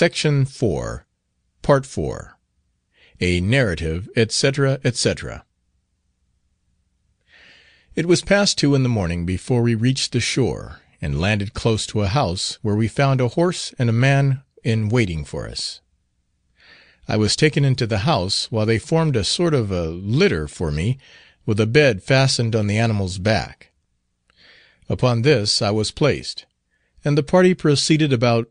Section 4. Part IV. A NARRATIVE, etc., etc. It was past two in the morning before we reached the shore, and landed close to a house, where we found a horse and a man in waiting for us. I was taken into the house, while they formed a sort of a litter for me, with a bed fastened on the animal's back. Upon this I was placed, and the party proceeded about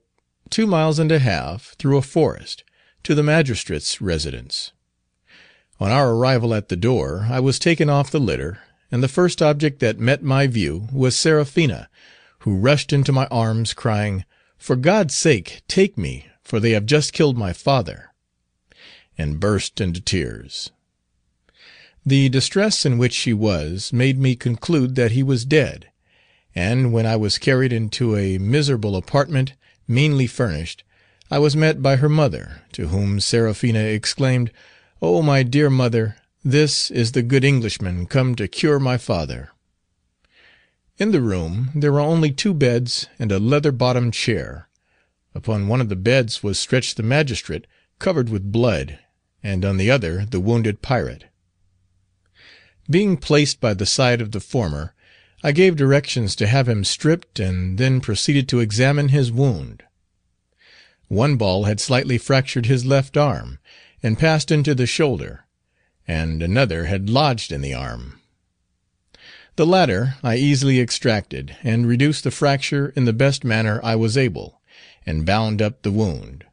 two miles and a half, through a forest, to the magistrate's residence. On our arrival at the door, I was taken off the litter, and the first object that met my view was Seraphina, who rushed into my arms, crying, "For God's sake take me, for they have just killed my father," and burst into tears. The distress in which she was made me conclude that he was dead, and when I was carried into a miserable apartment, meanly furnished, I was met by her mother, to whom Seraphina exclaimed, "Oh, my dear mother, this is the good Englishman come to cure my father." In the room there were only two beds and a leather bottomed chair. Upon one of the beds was stretched the magistrate, covered with blood, and on the other the wounded pirate. Being placed by the side of the former, I gave directions to have him stripped, and then proceeded to examine his wound. One ball had slightly fractured his left arm, and passed into the shoulder, and another had lodged in the arm. The latter I easily extracted, and reduced the fracture in the best manner I was able, and bound up the wound.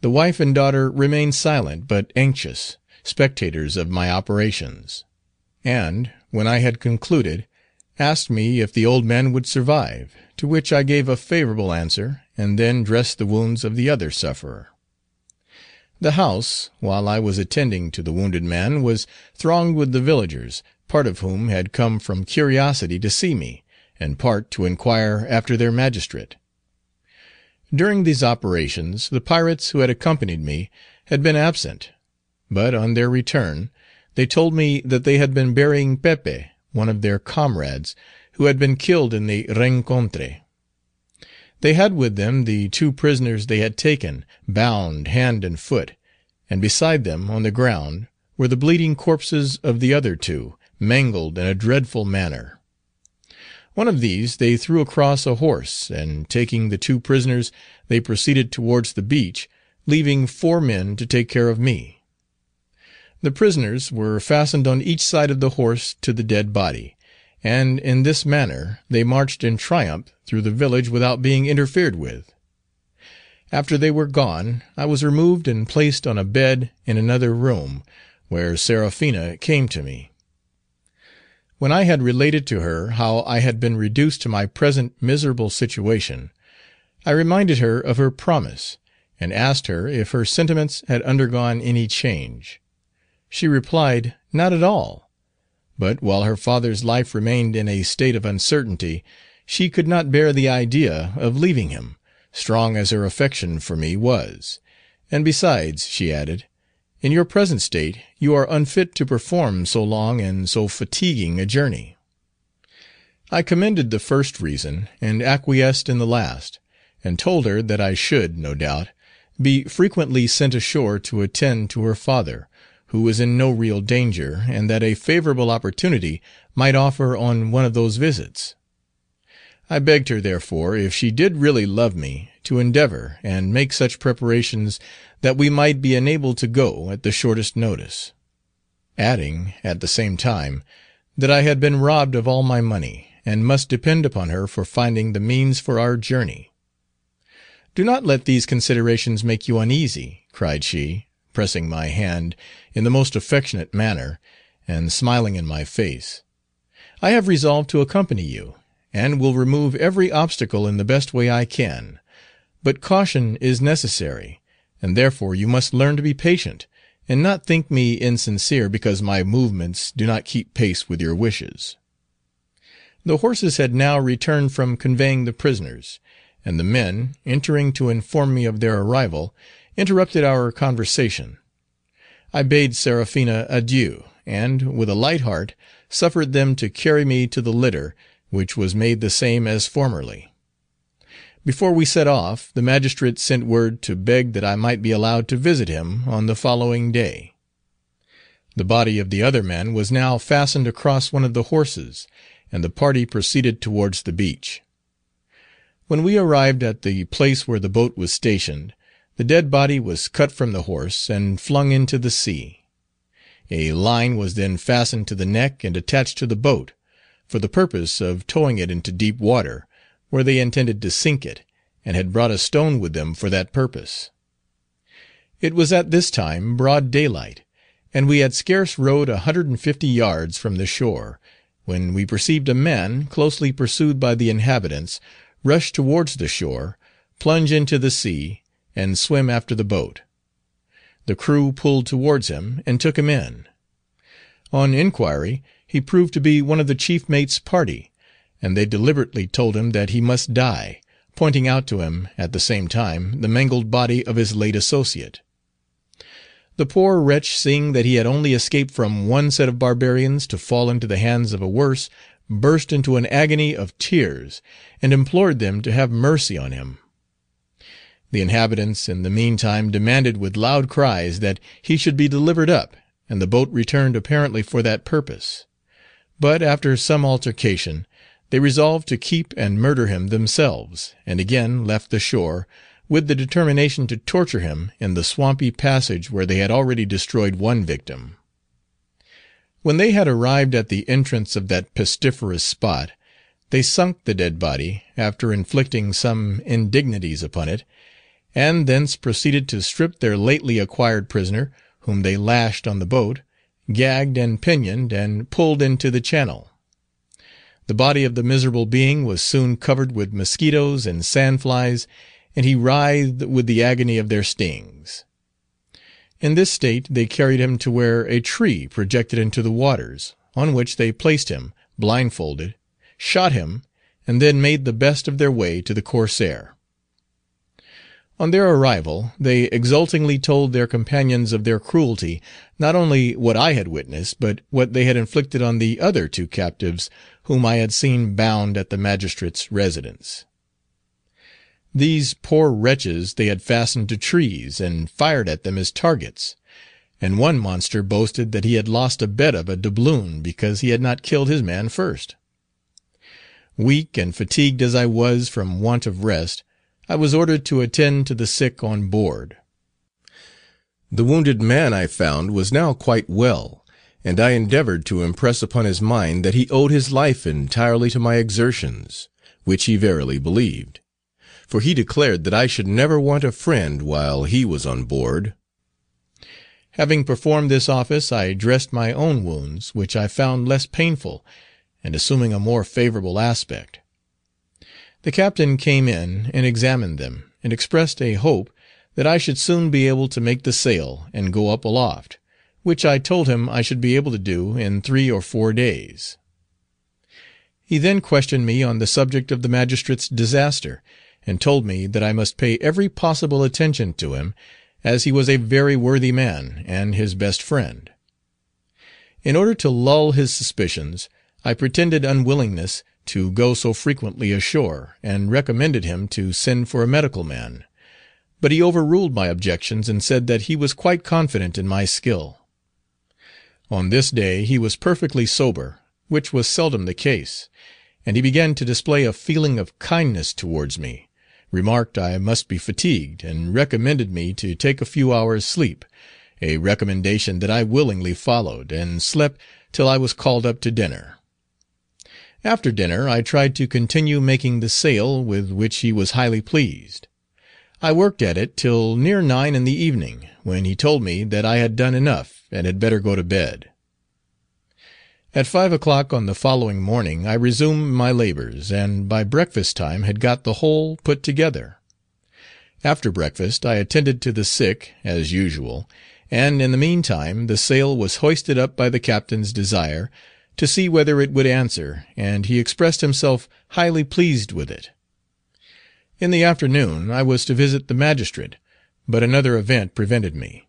The wife and daughter remained silent but anxious, spectators of my operations and, when I had concluded, asked me if the old man would survive, to which I gave a favourable answer, and then dressed the wounds of the other sufferer. The house, while I was attending to the wounded man, was thronged with the villagers, part of whom had come from curiosity to see me, and part to inquire after their magistrate. During these operations the pirates who had accompanied me had been absent, but on their return they told me that they had been burying Pepe, one of their comrades, who had been killed in the rencontre. They had with them the two prisoners they had taken, bound hand and foot, and beside them, on the ground, were the bleeding corpses of the other two, mangled in a dreadful manner. One of these they threw across a horse, and taking the two prisoners, they proceeded towards the beach, leaving four men to take care of me. The prisoners were fastened on each side of the horse to the dead body, and in this manner they marched in triumph through the village without being interfered with. After they were gone, I was removed and placed on a bed in another room, where Seraphina came to me. When I had related to her how I had been reduced to my present miserable situation, I reminded her of her promise, and asked her if her sentiments had undergone any change. She replied, "Not at all;" but while her father's life remained in a state of uncertainty, she could not bear the idea of leaving him, strong as her affection for me was; and besides, she added, "in your present state you are unfit to perform so long and so fatiguing a journey." I commended the first reason, and acquiesced in the last, and told her that I should, no doubt, be frequently sent ashore to attend to her father, who was in no real danger, and that a favourable opportunity might offer on one of those visits. I begged her, therefore, if she did really love me, to endeavour and make such preparations that we might be enabled to go at the shortest notice; adding, at the same time, that I had been robbed of all my money, and must depend upon her for finding the means for our journey. "Do not let these considerations make you uneasy," cried she, pressing my hand in the most affectionate manner, and smiling in my face. "I have resolved to accompany you, and will remove every obstacle in the best way I can; but caution is necessary, and therefore you must learn to be patient, and not think me insincere because my movements do not keep pace with your wishes." The horses had now returned from conveying the prisoners, and the men, entering to inform me of their arrival, interrupted our conversation. I bade Seraphina adieu, and, with a light heart, suffered them to carry me to the litter, which was made the same as formerly. Before we set off, the magistrate sent word to beg that I might be allowed to visit him on the following day. The body of the other man was now fastened across one of the horses, and the party proceeded towards the beach. When we arrived at the place where the boat was stationed, the dead body was cut from the horse and flung into the sea. A line was then fastened to the neck and attached to the boat, for the purpose of towing it into deep water, where they intended to sink it, and had brought a stone with them for that purpose. It was at this time broad daylight, and we had scarce rowed a hundred and fifty yards from the shore, when we perceived a man, closely pursued by the inhabitants, rush towards the shore, plunge into the sea, and swim after the boat. The crew pulled towards him, and took him in. On inquiry, he proved to be one of the chief mate's party, and they deliberately told him that he must die, pointing out to him, at the same time, the mangled body of his late associate. The poor wretch seeing that he had only escaped from one set of barbarians to fall into the hands of a worse, burst into an agony of tears, and implored them to have mercy on him. The inhabitants in the meantime demanded with loud cries that he should be delivered up, and the boat returned apparently for that purpose. But after some altercation, they resolved to keep and murder him themselves, and again left the shore, with the determination to torture him in the swampy passage where they had already destroyed one victim. When they had arrived at the entrance of that pestiferous spot, they sunk the dead body, after inflicting some indignities upon it, and thence proceeded to strip their lately acquired prisoner, whom they lashed on the boat, gagged and pinioned, and pulled into the channel. The body of the miserable being was soon covered with mosquitoes and sand flies, and he writhed with the agony of their stings. In this state they carried him to where a tree projected into the waters, on which they placed him, blindfolded, shot him, and then made the best of their way to the Corsair. On their arrival, they exultingly told their companions of their cruelty, not only what I had witnessed, but what they had inflicted on the other two captives whom I had seen bound at the magistrate's residence. These poor wretches they had fastened to trees, and fired at them as targets; and one monster boasted that he had lost a bet of a doubloon because he had not killed his man first. Weak and fatigued as I was from want of rest, I was ordered to attend to the sick on board. The wounded man I found was now quite well, and I endeavoured to impress upon his mind that he owed his life entirely to my exertions, which he verily believed for he declared that I should never want a friend while he was on board. Having performed this office, I dressed my own wounds, which I found less painful, and assuming a more favourable aspect. The captain came in and examined them, and expressed a hope that I should soon be able to make the sail and go up aloft, which I told him I should be able to do in three or four days. He then questioned me on the subject of the magistrate's disaster, and told me that I must pay every possible attention to him, as he was a very worthy man, and his best friend. In order to lull his suspicions, I pretended unwillingness to go so frequently ashore, and recommended him to send for a medical man; but he overruled my objections, and said that he was quite confident in my skill. On this day he was perfectly sober, which was seldom the case, and he began to display a feeling of kindness towards me, remarked I must be fatigued, and recommended me to take a few hours' sleep, a recommendation that I willingly followed, and slept till I was called up to dinner. After dinner I tried to continue making the sail, with which he was highly pleased. I worked at it till near nine in the evening, when he told me that I had done enough, and had better go to bed. At five o'clock on the following morning I resumed my labours, and by breakfast time had got the whole put together. After breakfast I attended to the sick, as usual, and in the meantime the sail was hoisted up by the captain's desire, to see whether it would answer, and he expressed himself highly pleased with it. In the afternoon I was to visit the magistrate, but another event prevented me.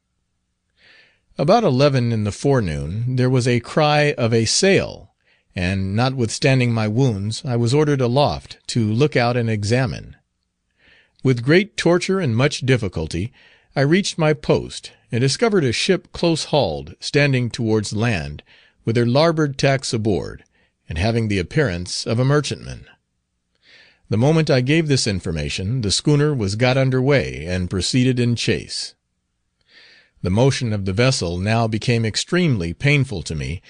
About eleven in the forenoon there was a cry of a sail, and notwithstanding my wounds I was ordered aloft to look out and examine. With great torture and much difficulty, I reached my post, and discovered a ship close hauled, standing towards land, with her larboard tacks aboard, and having the appearance of a merchantman. The moment I gave this information, the schooner was got under way, and proceeded in chase. The motion of the vessel now became extremely painful to me,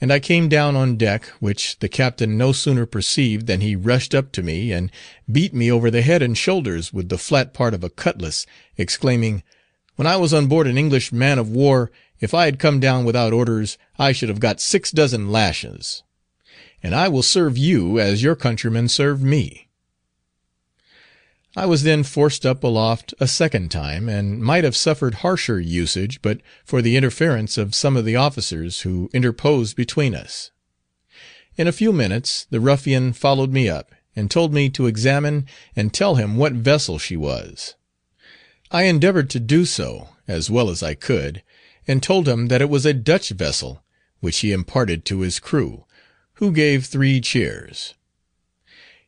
and I came down on deck, which the captain no sooner perceived than he rushed up to me and beat me over the head and shoulders with the flat part of a cutlass, exclaiming, "When I was on board an English man of war, if I had come down without orders, I should have got six dozen lashes; and I will serve you as your countrymen served me." I was then forced up aloft a second time, and might have suffered harsher usage but for the interference of some of the officers, who interposed between us. In a few minutes the ruffian followed me up, and told me to examine and tell him what vessel she was. I endeavoured to do so, as well as I could, and told him that it was a Dutch vessel, which he imparted to his crew, who gave three cheers.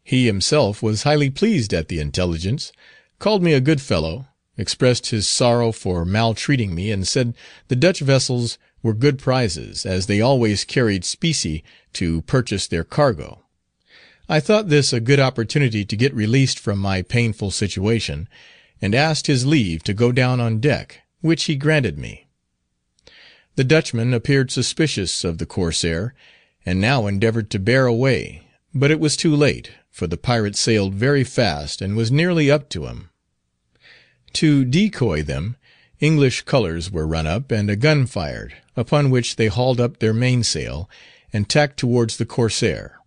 He himself was highly pleased at the intelligence, called me a good fellow, expressed his sorrow for maltreating me, and said the Dutch vessels were good prizes, as they always carried specie to purchase their cargo. I thought this a good opportunity to get released from my painful situation, and asked his leave to go down on deck, which he granted me. The Dutchman appeared suspicious of the corsair, and now endeavoured to bear away, but it was too late, for the pirate sailed very fast and was nearly up to him. To decoy them, English colours were run up and a gun fired, upon which they hauled up their mainsail, and tacked towards the corsair.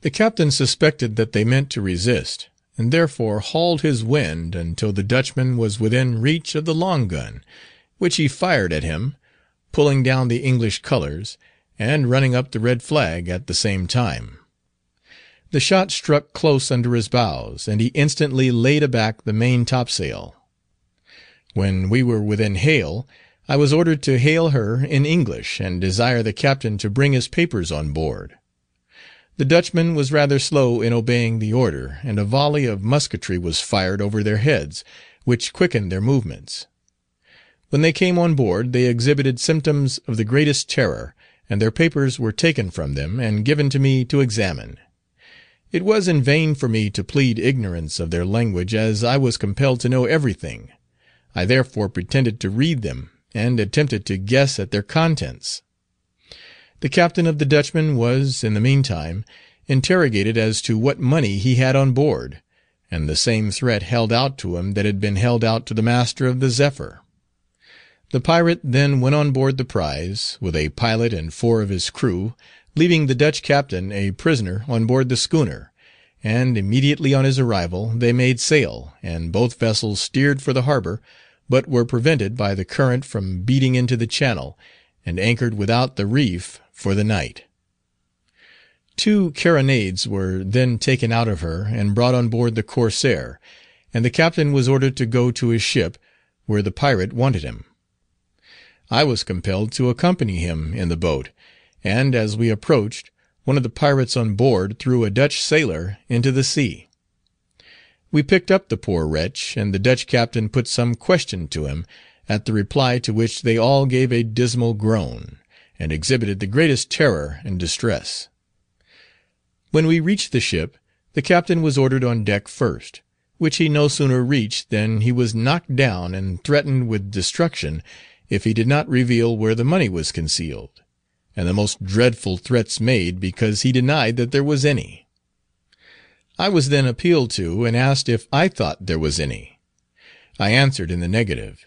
The captain suspected that they meant to resist, and therefore hauled his wind until the Dutchman was within reach of the long gun, which he fired at him, pulling down the English colours, and running up the red flag at the same time. The shot struck close under his bows, and he instantly laid aback the main topsail. When we were within hail, I was ordered to hail her in English, and desire the captain to bring his papers on board. The Dutchman was rather slow in obeying the order, and a volley of musketry was fired over their heads, which quickened their movements. When they came on board they exhibited symptoms of the greatest terror, and their papers were taken from them and given to me to examine. It was in vain for me to plead ignorance of their language, as I was compelled to know everything. I therefore pretended to read them, and attempted to guess at their contents. The captain of the Dutchman was, in the meantime, interrogated as to what money he had on board, and the same threat held out to him that had been held out to the master of the Zephyr. The pirate then went on board the prize, with a pilot and four of his crew, leaving the Dutch captain a prisoner on board the schooner, and immediately on his arrival they made sail, and both vessels steered for the harbour, but were prevented by the current from beating into the channel, and anchored without the reef for the night. Two carronades were then taken out of her and brought on board the Corsair, and the captain was ordered to go to his ship, where the pirate wanted him. I was compelled to accompany him in the boat, and as we approached, one of the pirates on board threw a Dutch sailor into the sea. We picked up the poor wretch, and the Dutch captain put some question to him, at the reply to which they all gave a dismal groan, and exhibited the greatest terror and distress. When we reached the ship, the captain was ordered on deck first, which he no sooner reached than he was knocked down and threatened with destruction if he did not reveal where the money was concealed and the most dreadful threats made because he denied that there was any. I was then appealed to and asked if I thought there was any. I answered in the negative.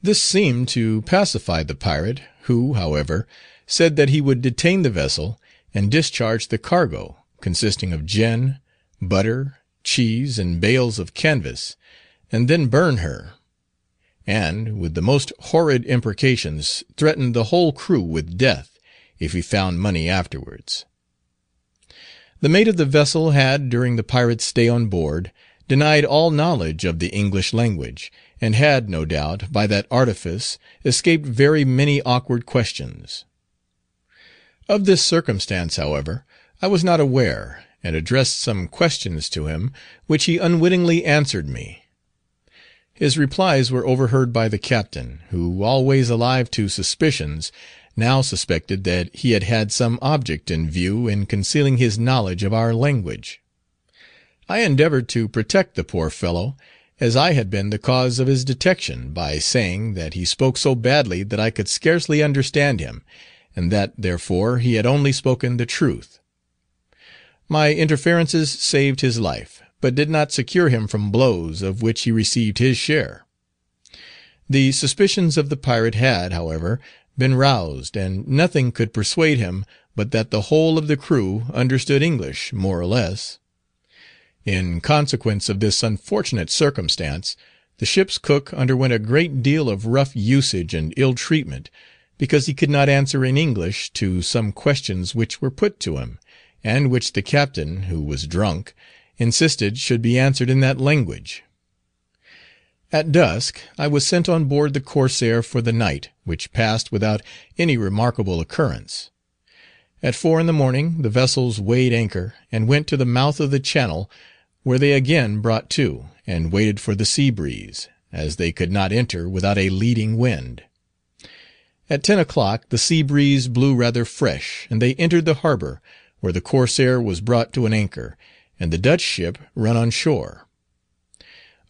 This seemed to pacify the pirate, who, however, said that he would detain the vessel and discharge the cargo, consisting of gin, butter, cheese, and bales of canvas, and then burn her and, with the most horrid imprecations, threatened the whole crew with death, if he found money afterwards. The mate of the vessel had, during the pirate's stay on board, denied all knowledge of the English language, and had, no doubt, by that artifice, escaped very many awkward questions. Of this circumstance, however, I was not aware, and addressed some questions to him, which he unwittingly answered me. His replies were overheard by the captain, who, always alive to suspicions, now suspected that he had had some object in view in concealing his knowledge of our language. I endeavoured to protect the poor fellow, as I had been the cause of his detection, by saying, that he spoke so badly that I could scarcely understand him, and that, therefore, he had only spoken the truth. My interferences saved his life, but did not secure him from blows, of which he received his share. The suspicions of the pirate had, however, been roused, and nothing could persuade him but that the whole of the crew understood English, more or less. In consequence of this unfortunate circumstance, the ship's cook underwent a great deal of rough usage and ill treatment, because he could not answer in English to some questions which were put to him, and which the captain, who was drunk, insisted should be answered in that language. At dusk I was sent on board the Corsair for the night, which passed without any remarkable occurrence. At four in the morning the vessels weighed anchor, and went to the mouth of the channel where they again brought to, and waited for the sea breeze, as they could not enter without a leading wind. At ten o'clock the sea breeze blew rather fresh, and they entered the harbour, where the Corsair was brought to an anchor, and the Dutch ship run on shore.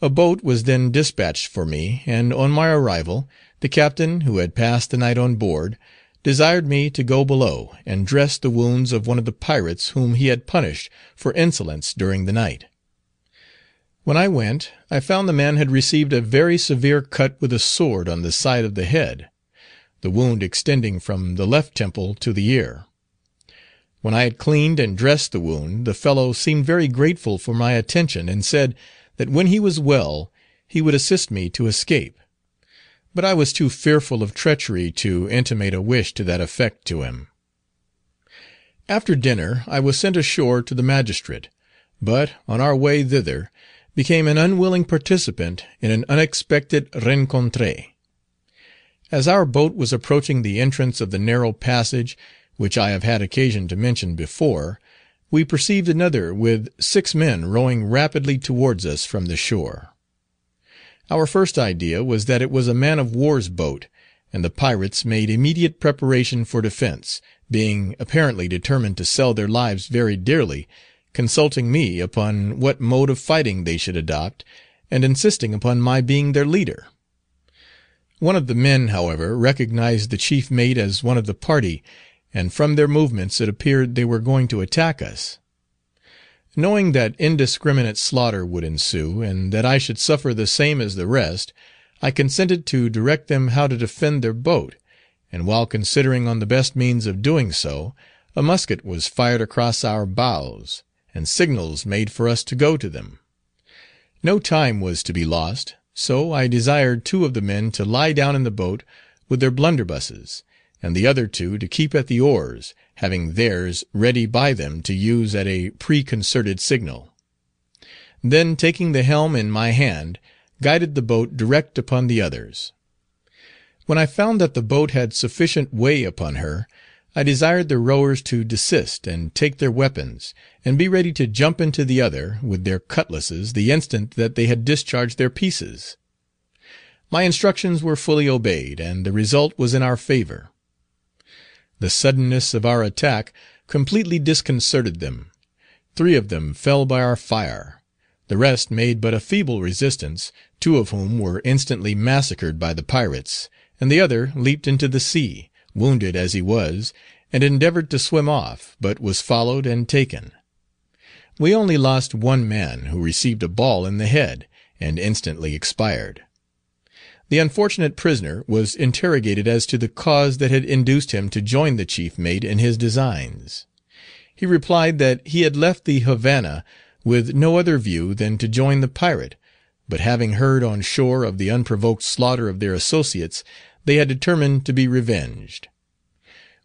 A boat was then dispatched for me, and on my arrival, the captain, who had passed the night on board, desired me to go below and dress the wounds of one of the pirates whom he had punished for insolence during the night. When I went, I found the man had received a very severe cut with a sword on the side of the head, the wound extending from the left temple to the ear. When I had cleaned and dressed the wound, the fellow seemed very grateful for my attention, and said, that when he was well, he would assist me to escape; but I was too fearful of treachery to intimate a wish to that effect to him. After dinner I was sent ashore to the magistrate, but, on our way thither, became an unwilling participant in an unexpected rencontre. As our boat was approaching the entrance of the narrow passage, which I have had occasion to mention before, we perceived another with six men rowing rapidly towards us from the shore. Our first idea was that it was a man of war's boat, and the pirates made immediate preparation for defence, being apparently determined to sell their lives very dearly consulting me upon what mode of fighting they should adopt, and insisting upon my being their leader. One of the men, however, recognized the chief mate as one of the party, and from their movements it appeared they were going to attack us. Knowing that indiscriminate slaughter would ensue, and that I should suffer the same as the rest, I consented to direct them how to defend their boat, and while considering on the best means of doing so, a musket was fired across our bows and signals made for us to go to them. No time was to be lost, so I desired two of the men to lie down in the boat with their blunderbusses, and the other two to keep at the oars, having theirs ready by them to use at a preconcerted signal. Then taking the helm in my hand, guided the boat direct upon the others. When I found that the boat had sufficient way upon her, I desired the rowers to desist and take their weapons, and be ready to jump into the other, with their cutlasses, the instant that they had discharged their pieces. My instructions were fully obeyed, and the result was in our favour. The suddenness of our attack completely disconcerted them. Three of them fell by our fire; the rest made but a feeble resistance, two of whom were instantly massacred by the pirates, and the other leaped into the sea wounded as he was, and endeavoured to swim off, but was followed and taken. We only lost one man, who received a ball in the head, and instantly expired. The unfortunate prisoner was interrogated as to the cause that had induced him to join the chief mate in his designs. He replied that he had left the Havana with no other view than to join the pirate, but having heard on shore of the unprovoked slaughter of their associates, they had determined to be revenged.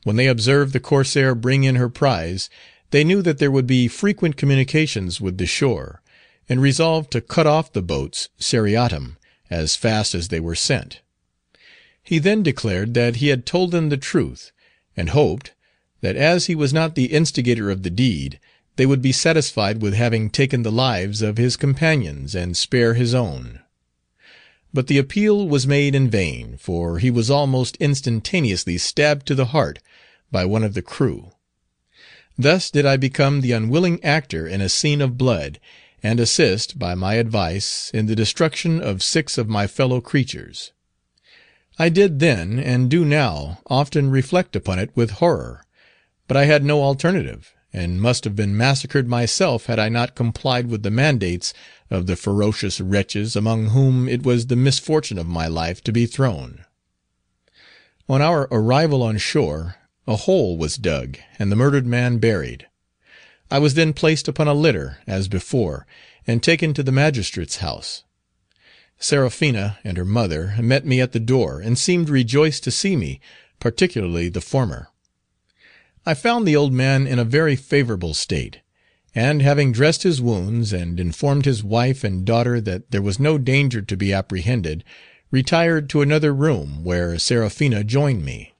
When they observed the Corsair bring in her prize, they knew that there would be frequent communications with the shore, and resolved to cut off the boats seriatim as fast as they were sent. He then declared that he had told them the truth, and hoped, that as he was not the instigator of the deed, they would be satisfied with having taken the lives of his companions and spare his own. But the appeal was made in vain, for he was almost instantaneously stabbed to the heart by one of the crew. Thus did I become the unwilling actor in a scene of blood, and assist, by my advice, in the destruction of six of my fellow creatures. I did then, and do now, often reflect upon it with horror, but I had no alternative, and must have been massacred myself had I not complied with the mandates of the ferocious wretches among whom it was the misfortune of my life to be thrown. On our arrival on shore, a hole was dug, and the murdered man buried. I was then placed upon a litter, as before, and taken to the magistrate's house. Seraphina and her mother met me at the door, and seemed rejoiced to see me, particularly the former. I found the old man in a very favourable state, and having dressed his wounds, and informed his wife and daughter that there was no danger to be apprehended, retired to another room, where Seraphina joined me.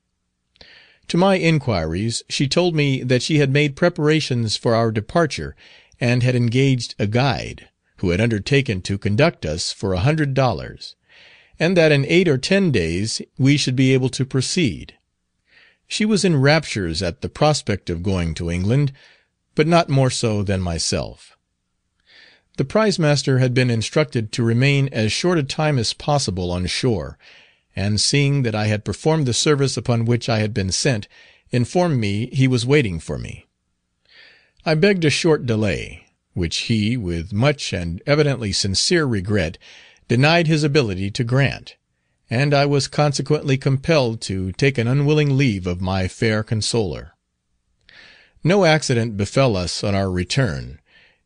To my inquiries, she told me that she had made preparations for our departure, and had engaged a guide, who had undertaken to conduct us for a hundred dollars, and that in eight or ten days we should be able to proceed. She was in raptures at the prospect of going to England, but not more so than myself. The prize master had been instructed to remain as short a time as possible on shore, and seeing that I had performed the service upon which I had been sent, informed me he was waiting for me. I begged a short delay, which he, with much and evidently sincere regret, denied his ability to grant and I was consequently compelled to take an unwilling leave of my fair consoler. No accident befell us on our return,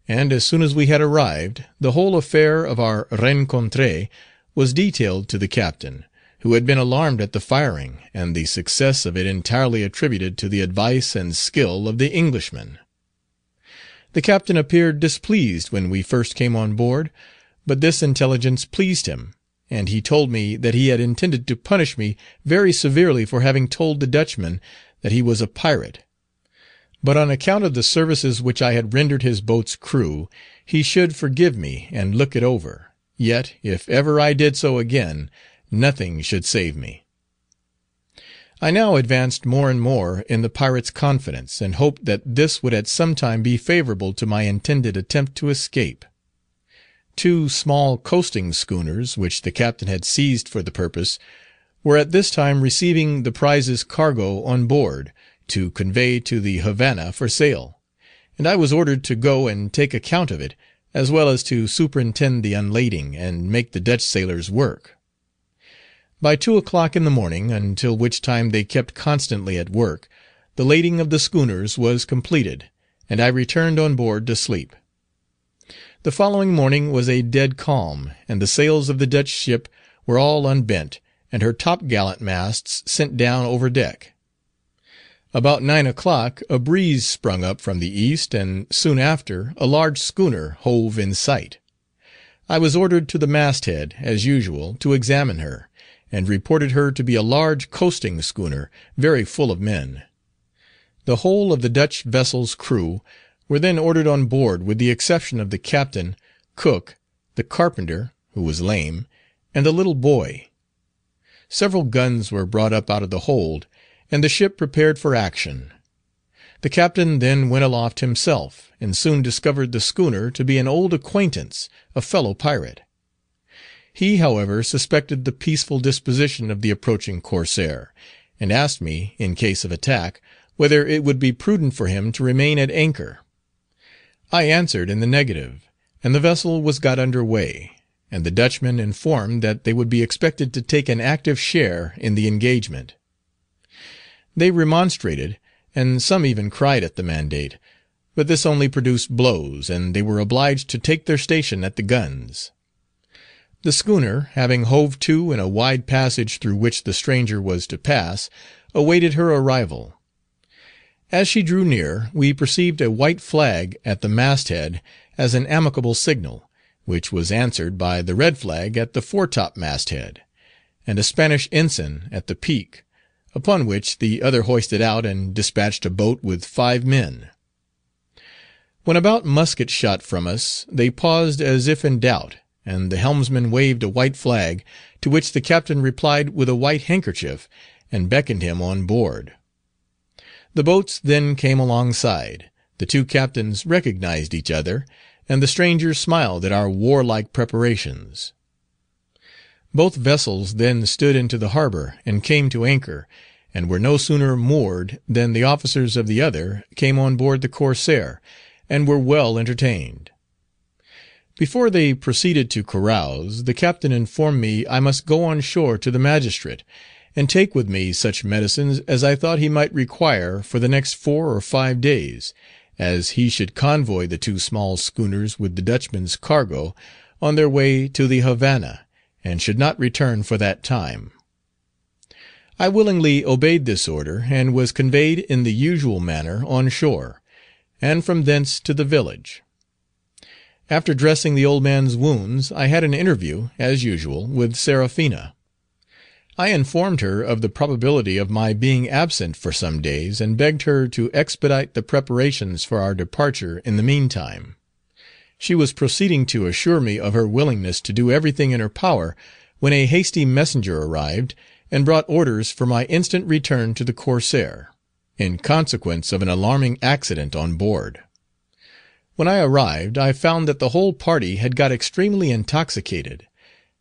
and as soon as we had arrived, the whole affair of our rencontre was detailed to the captain, who had been alarmed at the firing, and the success of it entirely attributed to the advice and skill of the Englishman. The captain appeared displeased when we first came on board, but this intelligence pleased him, and he told me that he had intended to punish me very severely for having told the Dutchman that he was a pirate; but on account of the services which I had rendered his boat's crew, he should forgive me and look it over, yet, if ever I did so again, nothing should save me. I now advanced more and more in the pirate's confidence, and hoped that this would at some time be favourable to my intended attempt to escape. Two small coasting schooners, which the captain had seized for the purpose, were at this time receiving the prize's cargo on board, to convey to the Havana for sale, and I was ordered to go and take account of it, as well as to superintend the unlading, and make the Dutch sailors work. By two o'clock in the morning, until which time they kept constantly at work, the lading of the schooners was completed, and I returned on board to sleep. The following morning was a dead calm, and the sails of the Dutch ship were all unbent, and her top gallant masts sent down over deck. About nine o'clock a breeze sprung up from the east, and soon after a large schooner hove in sight. I was ordered to the mast head, as usual, to examine her, and reported her to be a large coasting schooner, very full of men. The whole of the Dutch vessel's crew were then ordered on board with the exception of the captain, cook, the carpenter, who was lame, and a little boy. Several guns were brought up out of the hold, and the ship prepared for action. The captain then went aloft himself, and soon discovered the schooner to be an old acquaintance, a fellow pirate. He, however, suspected the peaceful disposition of the approaching corsair, and asked me, in case of attack, whether it would be prudent for him to remain at anchor. I answered in the negative, and the vessel was got under way, and the Dutchmen informed that they would be expected to take an active share in the engagement. They remonstrated, and some even cried at the mandate, but this only produced blows, and they were obliged to take their station at the guns. The schooner, having hove to in a wide passage through which the stranger was to pass, awaited her arrival. As she drew near, we perceived a white flag at the mast head as an amicable signal, which was answered by the red flag at the fore top mast head, and a Spanish ensign at the peak, upon which the other hoisted out and despatched a boat with five men. When about musket shot from us, they paused as if in doubt, and the helmsman waved a white flag, to which the captain replied with a white handkerchief, and beckoned him on board. The boats then came alongside, the two captains recognized each other, and the strangers smiled at our warlike preparations. Both vessels then stood into the harbour and came to anchor, and were no sooner moored than the officers of the other came on board the Corsair, and were well entertained. Before they proceeded to carouse, the captain informed me I must go on shore to the magistrate, and take with me such medicines as I thought he might require for the next four or five days, as he should convoy the two small schooners with the Dutchman's cargo on their way to the Havannah, and should not return for that time. I willingly obeyed this order, and was conveyed in the usual manner on shore, and from thence to the village. After dressing the old man's wounds, I had an interview, as usual, with Seraphina. I informed her of the probability of my being absent for some days, and begged her to expedite the preparations for our departure in the meantime. She was proceeding to assure me of her willingness to do everything in her power, when a hasty messenger arrived, and brought orders for my instant return to the Corsair, in consequence of an alarming accident on board. When I arrived, I found that the whole party had got extremely intoxicated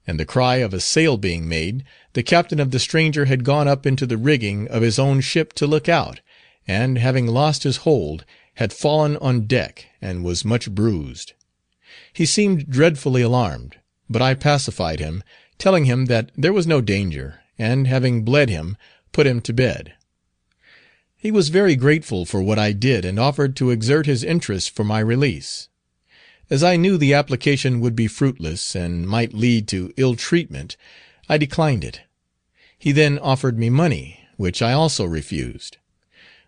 and the cry of a sail being made, the captain of the stranger had gone up into the rigging of his own ship to look out, and, having lost his hold, had fallen on deck, and was much bruised. He seemed dreadfully alarmed, but I pacified him, telling him that there was no danger, and, having bled him, put him to bed. He was very grateful for what I did, and offered to exert his interest for my release. As I knew the application would be fruitless, and might lead to ill treatment, I declined it. He then offered me money, which I also refused.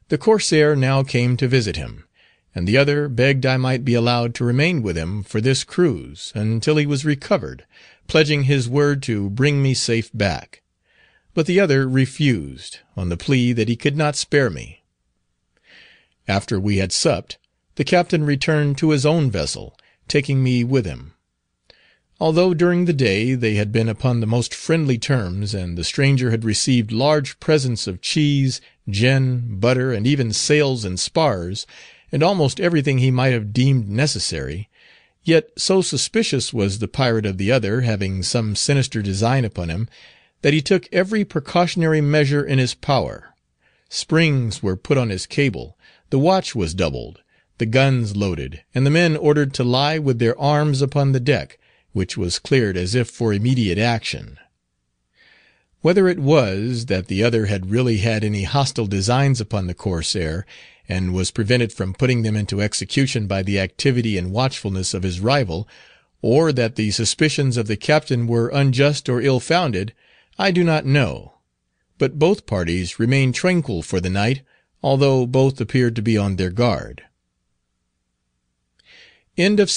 The Corsair now came to visit him, and the other begged I might be allowed to remain with him for this cruise, until he was recovered, pledging his word to bring me safe back; but the other refused, on the plea that he could not spare me. After we had supped, the captain returned to his own vessel, taking me with him. Although during the day they had been upon the most friendly terms, and the stranger had received large presents of cheese, gin, butter, and even sails and spars, and almost everything he might have deemed necessary, yet so suspicious was the pirate of the other having some sinister design upon him, that he took every precautionary measure in his power. Springs were put on his cable, the watch was doubled, the guns loaded, and the men ordered to lie with their arms upon the deck, which was cleared as if for immediate action. Whether it was, that the other had really had any hostile designs upon the Corsair, and was prevented from putting them into execution by the activity and watchfulness of his rival, or that the suspicions of the captain were unjust or ill founded, I do not know; but both parties remained tranquil for the night, although both appeared to be on their guard. End of